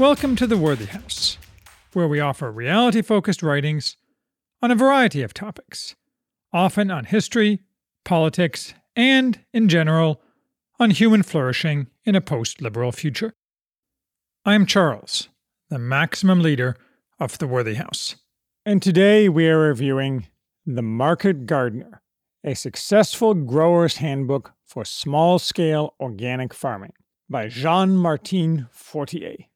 Welcome to the Worthy House, where we offer reality focused writings on a variety of topics, often on history, politics, and, in general, on human flourishing in a post liberal future. I am Charles, the maximum leader of the Worthy House. And today we are reviewing The Market Gardener, a successful grower's handbook for small scale organic farming by Jean Martin Fortier.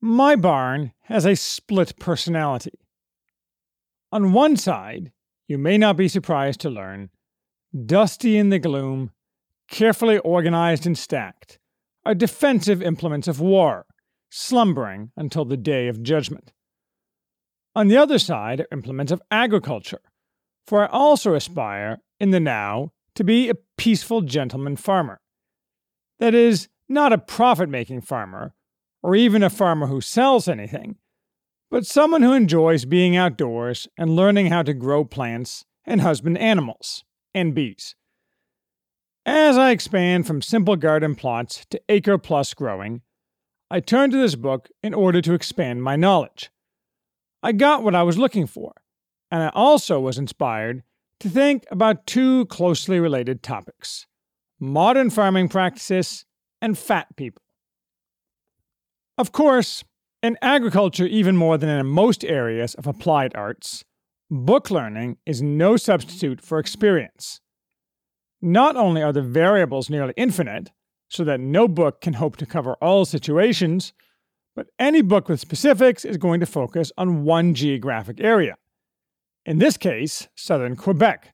My barn has a split personality. On one side, you may not be surprised to learn, dusty in the gloom, carefully organized and stacked, are defensive implements of war, slumbering until the day of judgment. On the other side are implements of agriculture, for I also aspire, in the now, to be a peaceful gentleman farmer. That is, not a profit making farmer, or even a farmer who sells anything, but someone who enjoys being outdoors and learning how to grow plants and husband animals and bees. As I expand from simple garden plots to acre plus growing, I turn to this book in order to expand my knowledge. I got what I was looking for, and I also was inspired to think about two closely related topics modern farming practices and fat people. Of course, in agriculture, even more than in most areas of applied arts, book learning is no substitute for experience. Not only are the variables nearly infinite, so that no book can hope to cover all situations, but any book with specifics is going to focus on one geographic area. In this case, southern Quebec,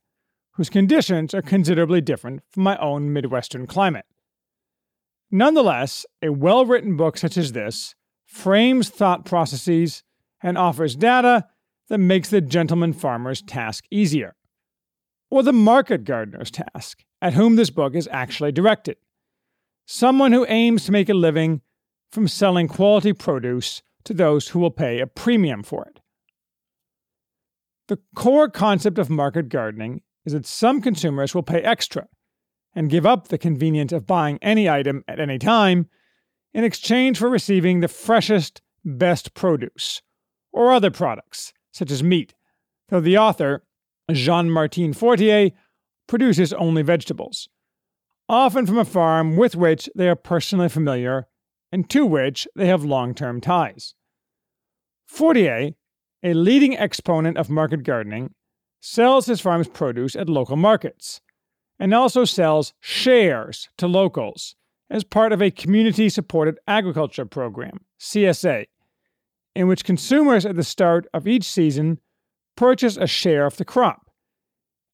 whose conditions are considerably different from my own Midwestern climate. Nonetheless, a well written book such as this frames thought processes and offers data that makes the gentleman farmer's task easier, or the market gardener's task, at whom this book is actually directed. Someone who aims to make a living from selling quality produce to those who will pay a premium for it. The core concept of market gardening is that some consumers will pay extra and give up the convenience of buying any item at any time in exchange for receiving the freshest, best produce, or other products, such as meat, though the author, Jean Martin Fortier, produces only vegetables, often from a farm with which they are personally familiar and to which they have long term ties. Fortier, a leading exponent of market gardening, sells his farm's produce at local markets and also sells shares to locals as part of a community supported agriculture program, CSA, in which consumers at the start of each season purchase a share of the crop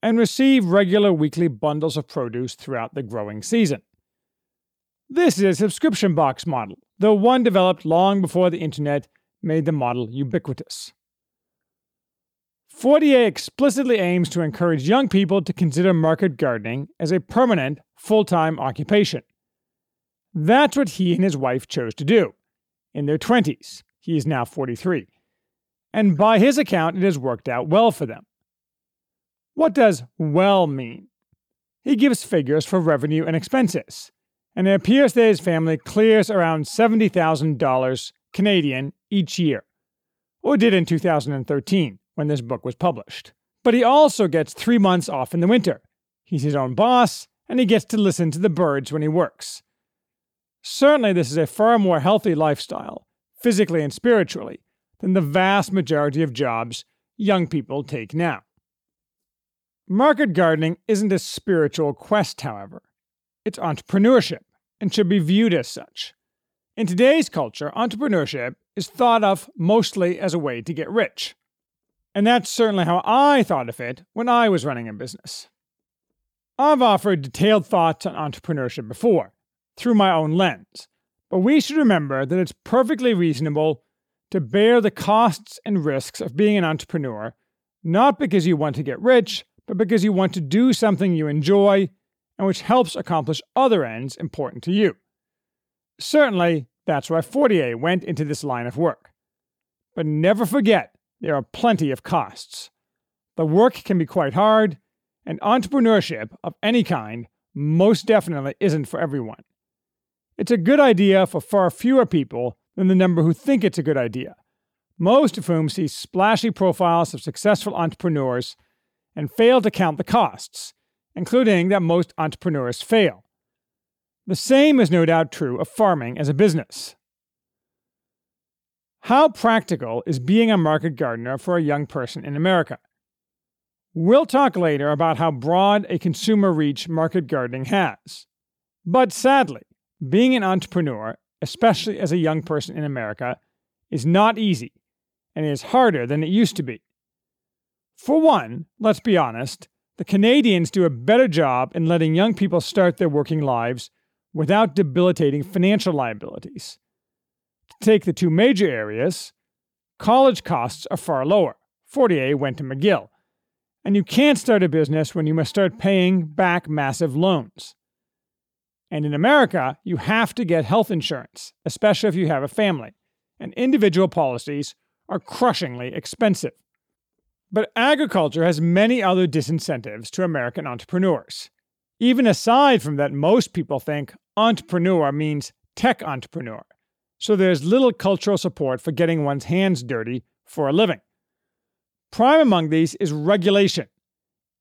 and receive regular weekly bundles of produce throughout the growing season. This is a subscription box model, though one developed long before the internet made the model ubiquitous. Fortier explicitly aims to encourage young people to consider market gardening as a permanent, full time occupation. That's what he and his wife chose to do. In their 20s, he is now 43. And by his account, it has worked out well for them. What does well mean? He gives figures for revenue and expenses, and it appears that his family clears around $70,000 Canadian each year, or did in 2013 when this book was published. But he also gets three months off in the winter. He's his own boss, and he gets to listen to the birds when he works. Certainly, this is a far more healthy lifestyle, physically and spiritually, than the vast majority of jobs young people take now. Market gardening isn't a spiritual quest, however. It's entrepreneurship, and should be viewed as such. In today's culture, entrepreneurship is thought of mostly as a way to get rich. And that's certainly how I thought of it when I was running a business. I've offered detailed thoughts on entrepreneurship before, through my own lens, but we should remember that it's perfectly reasonable to bear the costs and risks of being an entrepreneur, not because you want to get rich, but because you want to do something you enjoy and which helps accomplish other ends important to you. Certainly, that's why Fortier went into this line of work. But never forget there are plenty of costs. The work can be quite hard, and entrepreneurship of any kind most definitely isn't for everyone. It's a good idea for far fewer people than the number who think it's a good idea, most of whom see splashy profiles of successful entrepreneurs and fail to count the costs, including that most entrepreneurs fail. The same is no doubt true of farming as a business. How practical is being a market gardener for a young person in America? We'll talk later about how broad a consumer reach market gardening has. But sadly, being an entrepreneur, especially as a young person in America, is not easy and is harder than it used to be. For one, let's be honest, the Canadians do a better job in letting young people start their working lives without debilitating financial liabilities. Take the two major areas, college costs are far lower. Fortier went to McGill. And you can't start a business when you must start paying back massive loans. And in America, you have to get health insurance, especially if you have a family, and individual policies are crushingly expensive. But agriculture has many other disincentives to American entrepreneurs. Even aside from that, most people think entrepreneur means tech entrepreneur, so there's little cultural support for getting one's hands dirty for a living. Prime among these is regulation,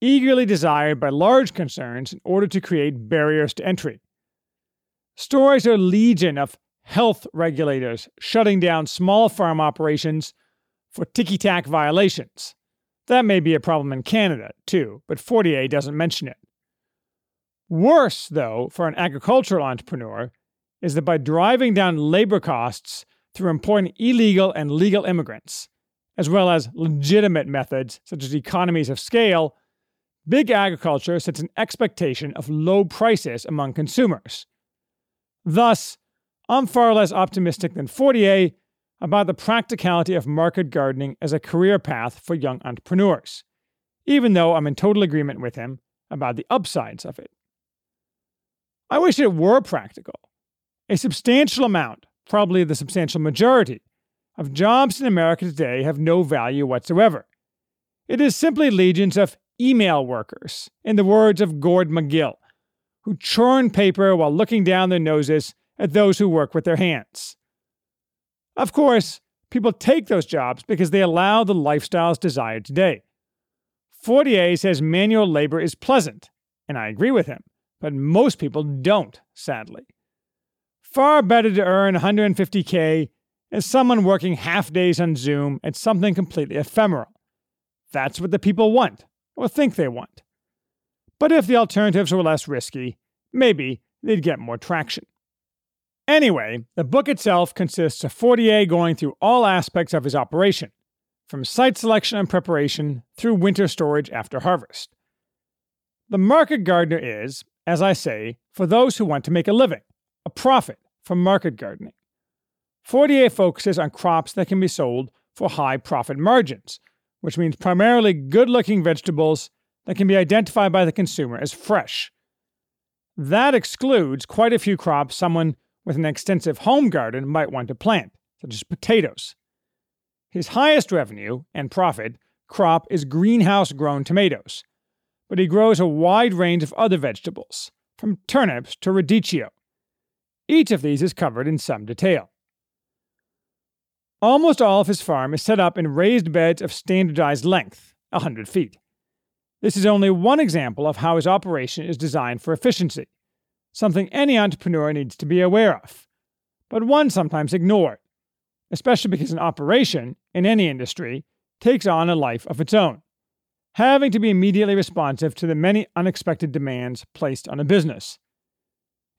eagerly desired by large concerns in order to create barriers to entry. Stories are legion of health regulators shutting down small farm operations for ticky tack violations. That may be a problem in Canada, too, but Fortier doesn't mention it. Worse, though, for an agricultural entrepreneur is that by driving down labor costs through importing illegal and legal immigrants, as well as legitimate methods such as economies of scale, big agriculture sets an expectation of low prices among consumers Thus, I'm far less optimistic than Fortier about the practicality of market gardening as a career path for young entrepreneurs, even though I'm in total agreement with him about the upsides of it. I wish it were practical. A substantial amount, probably the substantial majority, of jobs in America today have no value whatsoever. It is simply legions of email workers, in the words of Gord McGill, who churn paper while looking down their noses at those who work with their hands. Of course, people take those jobs because they allow the lifestyles desired today. Fortier says manual labor is pleasant, and I agree with him, but most people don't, sadly. Far better to earn 150K as someone working half days on Zoom at something completely ephemeral. That's what the people want, or think they want. But if the alternatives were less risky, maybe they'd get more traction. Anyway, the book itself consists of Fortier going through all aspects of his operation, from site selection and preparation through winter storage after harvest. The market gardener is, as I say, for those who want to make a living, a profit from market gardening. Fortier focuses on crops that can be sold for high profit margins, which means primarily good looking vegetables that can be identified by the consumer as fresh. That excludes quite a few crops someone with an extensive home garden might want to plant, such as potatoes. His highest revenue and profit crop is greenhouse grown tomatoes, but he grows a wide range of other vegetables, from turnips to radicchio. Each of these is covered in some detail. Almost all of his farm is set up in raised beds of standardized length, 100 feet. This is only one example of how his operation is designed for efficiency, something any entrepreneur needs to be aware of, but one sometimes ignored, especially because an operation, in any industry, takes on a life of its own, having to be immediately responsive to the many unexpected demands placed on a business.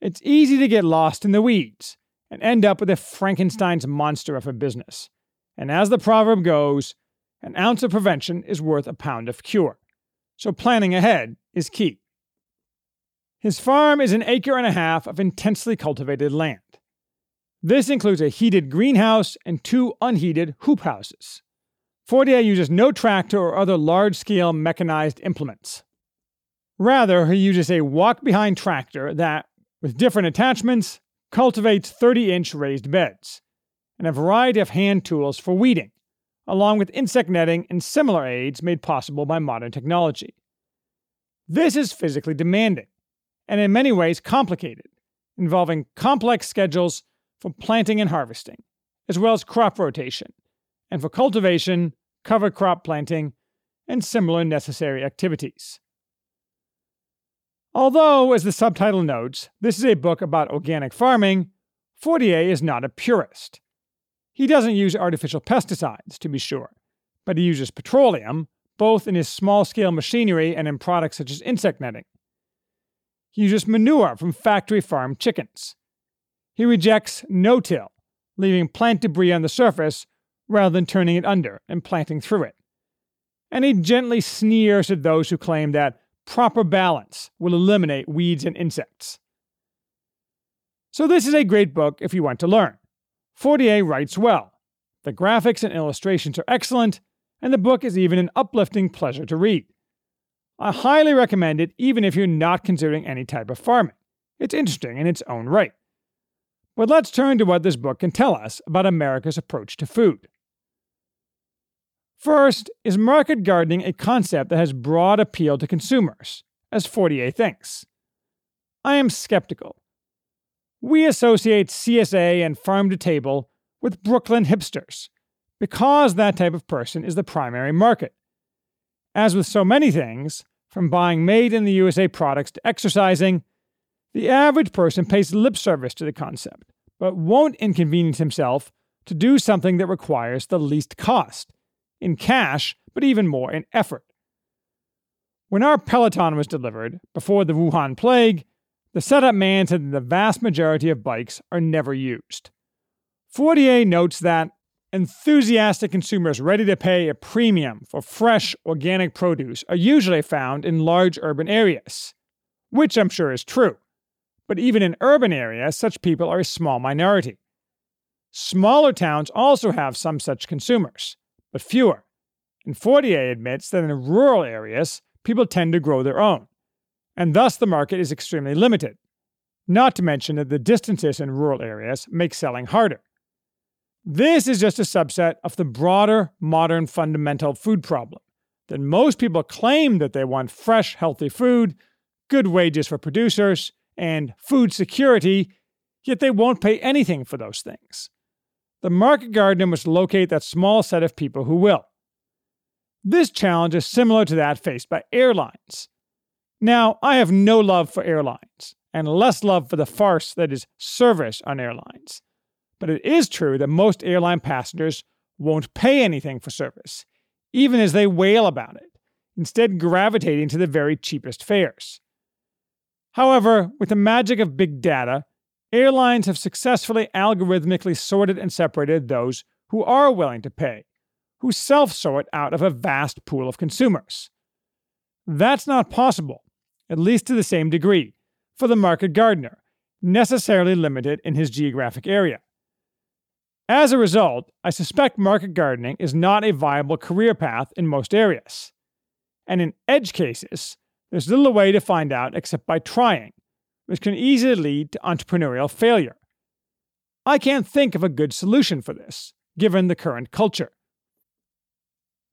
It's easy to get lost in the weeds and end up with a Frankenstein's monster of a business. And as the proverb goes, an ounce of prevention is worth a pound of cure so planning ahead is key. His farm is an acre and a half of intensely cultivated land. This includes a heated greenhouse and two unheated hoop houses. Fortier uses no tractor or other large scale mechanized implements. Rather, he uses a walk behind tractor that, with different attachments, cultivates 30 inch raised beds, and a variety of hand tools for weeding, along with insect netting and similar aids made possible by modern technology. This is physically demanding, and in many ways complicated, involving complex schedules for planting and harvesting, as well as crop rotation, and for cultivation, cover crop planting, and similar necessary activities. Although, as the subtitle notes, this is a book about organic farming, Fortier is not a purist. He doesn't use artificial pesticides, to be sure, but he uses petroleum, both in his small scale machinery and in products such as insect netting. He uses manure from factory farmed chickens. He rejects no till, leaving plant debris on the surface rather than turning it under and planting through it. And he gently sneers at those who claim that proper balance will eliminate weeds and insects. So, this is a great book if you want to learn. Fortier writes well. The graphics and illustrations are excellent, and the book is even an uplifting pleasure to read. I highly recommend it even if you're not considering any type of farming. It's interesting in its own right. But let's turn to what this book can tell us about America's approach to food. First, is market gardening a concept that has broad appeal to consumers, as Fortier thinks? I am skeptical. We associate CSA and farm to table with Brooklyn hipsters, because that type of person is the primary market. As with so many things, from buying made in the USA products to exercising, the average person pays lip service to the concept, but won't inconvenience himself to do something that requires the least cost in cash, but even more in effort. When our Peloton was delivered, before the Wuhan plague, the setup man said that the vast majority of bikes are never used. Fortier notes that enthusiastic consumers ready to pay a premium for fresh, organic produce are usually found in large urban areas, which I'm sure is true. But even in urban areas, such people are a small minority. Smaller towns also have some such consumers, but fewer. And Fortier admits that in rural areas, people tend to grow their own, and thus the market is extremely limited. Not to mention that the distances in rural areas make selling harder. This is just a subset of the broader modern fundamental food problem that most people claim that they want fresh, healthy food, good wages for producers, and food security, yet they won't pay anything for those things. The market gardener must locate that small set of people who will. This challenge is similar to that faced by airlines. Now, I have no love for airlines, and less love for the farce that is service on airlines. But it is true that most airline passengers won't pay anything for service, even as they wail about it, instead, gravitating to the very cheapest fares. However, with the magic of big data, airlines have successfully algorithmically sorted and separated those who are willing to pay, who self sort out of a vast pool of consumers. That's not possible, at least to the same degree, for the market gardener, necessarily limited in his geographic area. As a result, I suspect market gardening is not a viable career path in most areas. And in edge cases, there's little way to find out except by trying, which can easily lead to entrepreneurial failure. I can't think of a good solution for this, given the current culture.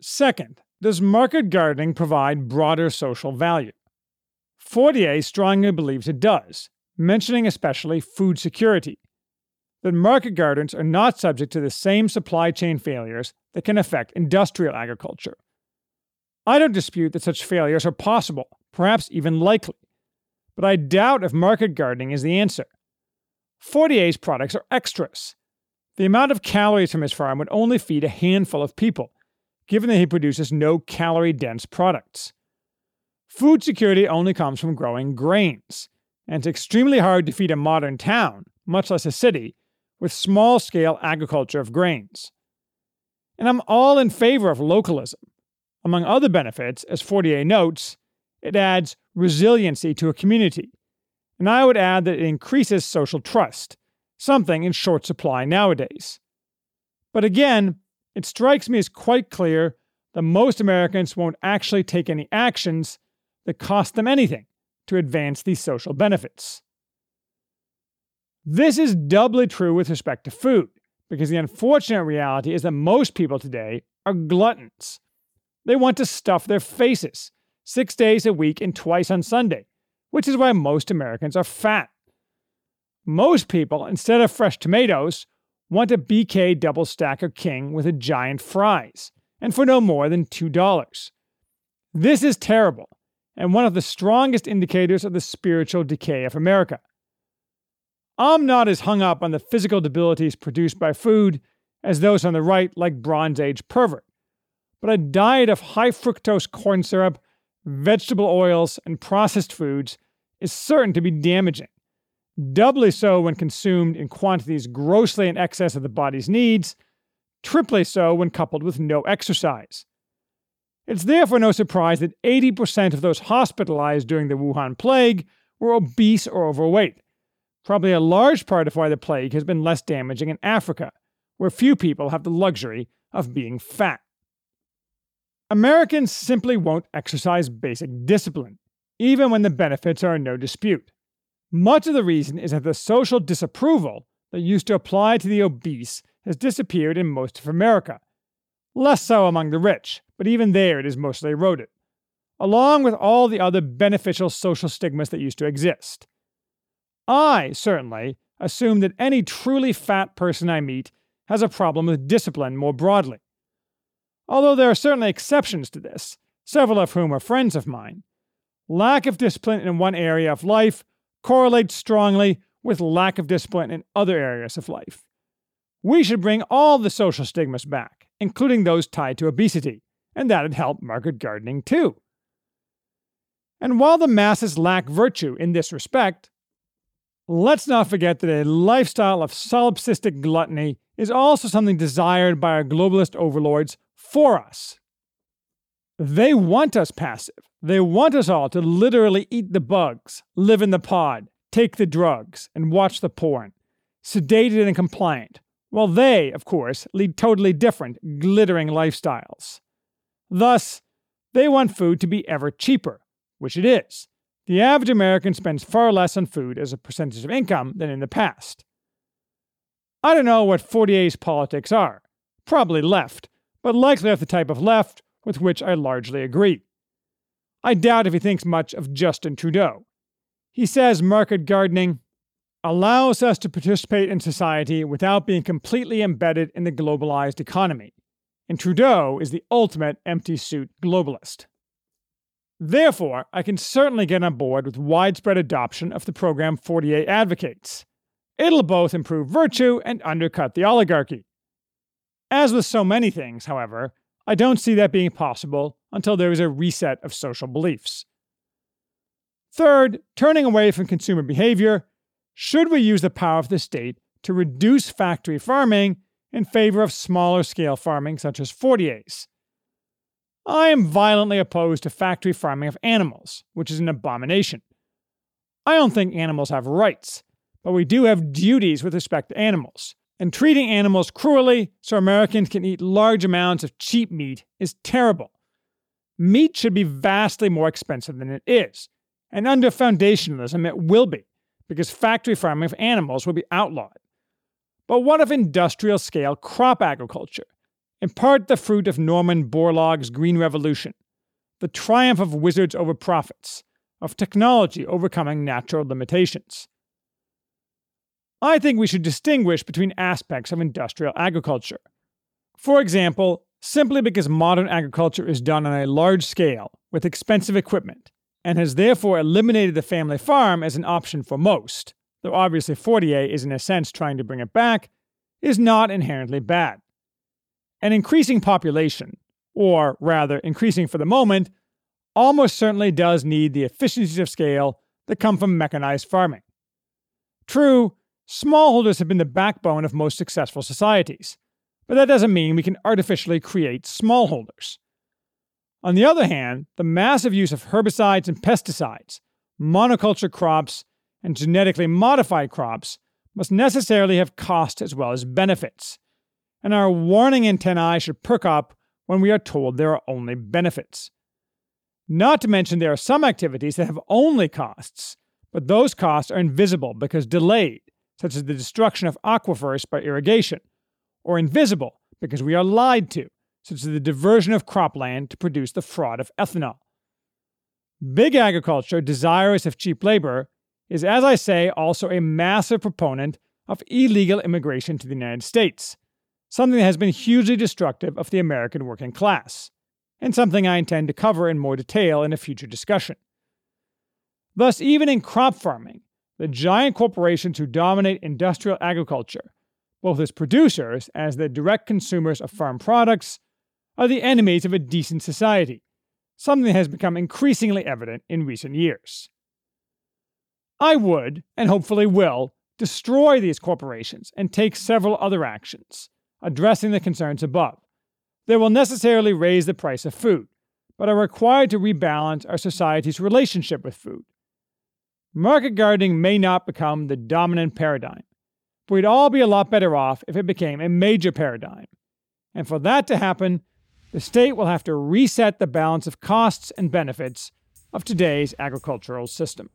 Second, does market gardening provide broader social value? Fortier strongly believes it does, mentioning especially food security. That market gardens are not subject to the same supply chain failures that can affect industrial agriculture. I don't dispute that such failures are possible, perhaps even likely but I doubt if market gardening is the answer. Fortier's products are extras. The amount of calories from his farm would only feed a handful of people, given that he produces no calorie dense products. Food security only comes from growing grains, and it's extremely hard to feed a modern town, much less a city, with small scale agriculture of grains. And I'm all in favor of localism. Among other benefits, as Fortier notes, it adds resiliency to a community. And I would add that it increases social trust, something in short supply nowadays. But again, it strikes me as quite clear that most Americans won't actually take any actions that cost them anything to advance these social benefits. This is doubly true with respect to food, because the unfortunate reality is that most people today are gluttons. They want to stuff their faces six days a week and twice on Sunday, which is why most Americans are fat. Most people, instead of fresh tomatoes, want a BK double stacker king with a giant fries, and for no more than $2. This is terrible, and one of the strongest indicators of the spiritual decay of America. I'm not as hung up on the physical debilities produced by food as those on the right like Bronze Age pervert, but a diet of high fructose corn syrup, vegetable oils, and processed foods is certain to be damaging doubly so when consumed in quantities grossly in excess of the body's needs, triply so when coupled with no exercise. It's therefore no surprise that 80% of those hospitalized during the Wuhan plague were obese or overweight, probably a large part of why the plague has been less damaging in Africa, where few people have the luxury of being fat. Americans simply won't exercise basic discipline, even when the benefits are in no dispute. Much of the reason is that the social disapproval that used to apply to the obese has disappeared in most of America. Less so among the rich, but even there it is mostly eroded, along with all the other beneficial social stigmas that used to exist. I, certainly, assume that any truly fat person I meet has a problem with discipline more broadly. Although there are certainly exceptions to this, several of whom are friends of mine. Lack of discipline in one area of life correlates strongly with lack of discipline in other areas of life. We should bring all the social stigmas back, including those tied to obesity, and that'd help market gardening too. And while the masses lack virtue in this respect, let's not forget that a lifestyle of solipsistic gluttony is also something desired by our globalist overlords for us. They want us passive. They want us all to literally eat the bugs, live in the pod, take the drugs, and watch the porn, sedated and compliant, while they, of course, lead totally different, glittering lifestyles. Thus, they want food to be ever cheaper, which it is. The average American spends far less on food as a percentage of income than in the past. I don't know what Fortier's politics are. Probably left, but likely of the type of left with which I largely agree. I doubt if he thinks much of Justin Trudeau. He says market gardening allows us to participate in society without being completely embedded in the globalized economy, and Trudeau is the ultimate empty suit globalist. Therefore, I can certainly get on board with widespread adoption of the program Fortier advocates. It'll both improve virtue and undercut the oligarchy. As with so many things, however, I don't see that being possible until there is a reset of social beliefs. Third, turning away from consumer behavior, should we use the power of the state to reduce factory farming in favor of smaller scale farming such as Fortier's? I am violently opposed to factory farming of animals, which is an abomination. I don't think animals have rights, but we do have duties with respect to animals, and treating animals cruelly so Americans can eat large amounts of cheap meat is terrible. Meat should be vastly more expensive than it is, and under foundationalism it will be, because factory farming of animals will be outlawed. But what of industrial scale crop agriculture, in part the fruit of Norman Borlaug's Green Revolution, the triumph of wizards over prophets, of technology overcoming natural limitations? I think we should distinguish between aspects of industrial agriculture. For example, simply because modern agriculture is done on a large scale with expensive equipment and has therefore eliminated the family farm as an option for most, though obviously Fortier is in a sense trying to bring it back, is not inherently bad. An increasing population, or rather increasing for the moment, almost certainly does need the efficiencies of scale that come from mechanized farming. True, Smallholders have been the backbone of most successful societies, but that doesn't mean we can artificially create smallholders. On the other hand, the massive use of herbicides and pesticides, monoculture crops, and genetically modified crops must necessarily have costs as well as benefits, and our warning antennae should perk up when we are told there are only benefits. Not to mention, there are some activities that have only costs, but those costs are invisible because delayed such as the destruction of aquifers by irrigation, or invisible because we are lied to, such as the diversion of cropland to produce the fraud of ethanol. Big agriculture, desirous of cheap labor, is, as I say, also a massive proponent of illegal immigration to the United States, something that has been hugely destructive of the American working class, and something I intend to cover in more detail in a future discussion. Thus, even in crop farming, the giant corporations who dominate industrial agriculture, both as producers as the direct consumers of farm products, are the enemies of a decent society, something that has become increasingly evident in recent years. I would, and hopefully will, destroy these corporations and take several other actions, addressing the concerns above. They will necessarily raise the price of food, but are required to rebalance our society's relationship with food. Market gardening may not become the dominant paradigm, but we'd all be a lot better off if it became a major paradigm. And for that to happen, the state will have to reset the balance of costs and benefits of today's agricultural system.